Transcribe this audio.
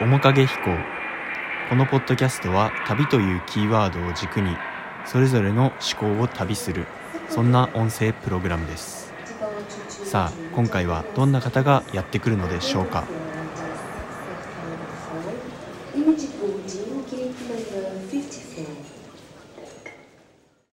面影飛行。このポッドキャストは旅というキーワードを軸にそれぞれの思考を旅するそんな音声プログラムです。さあ今回はどんな方がやってくるのでしょうか？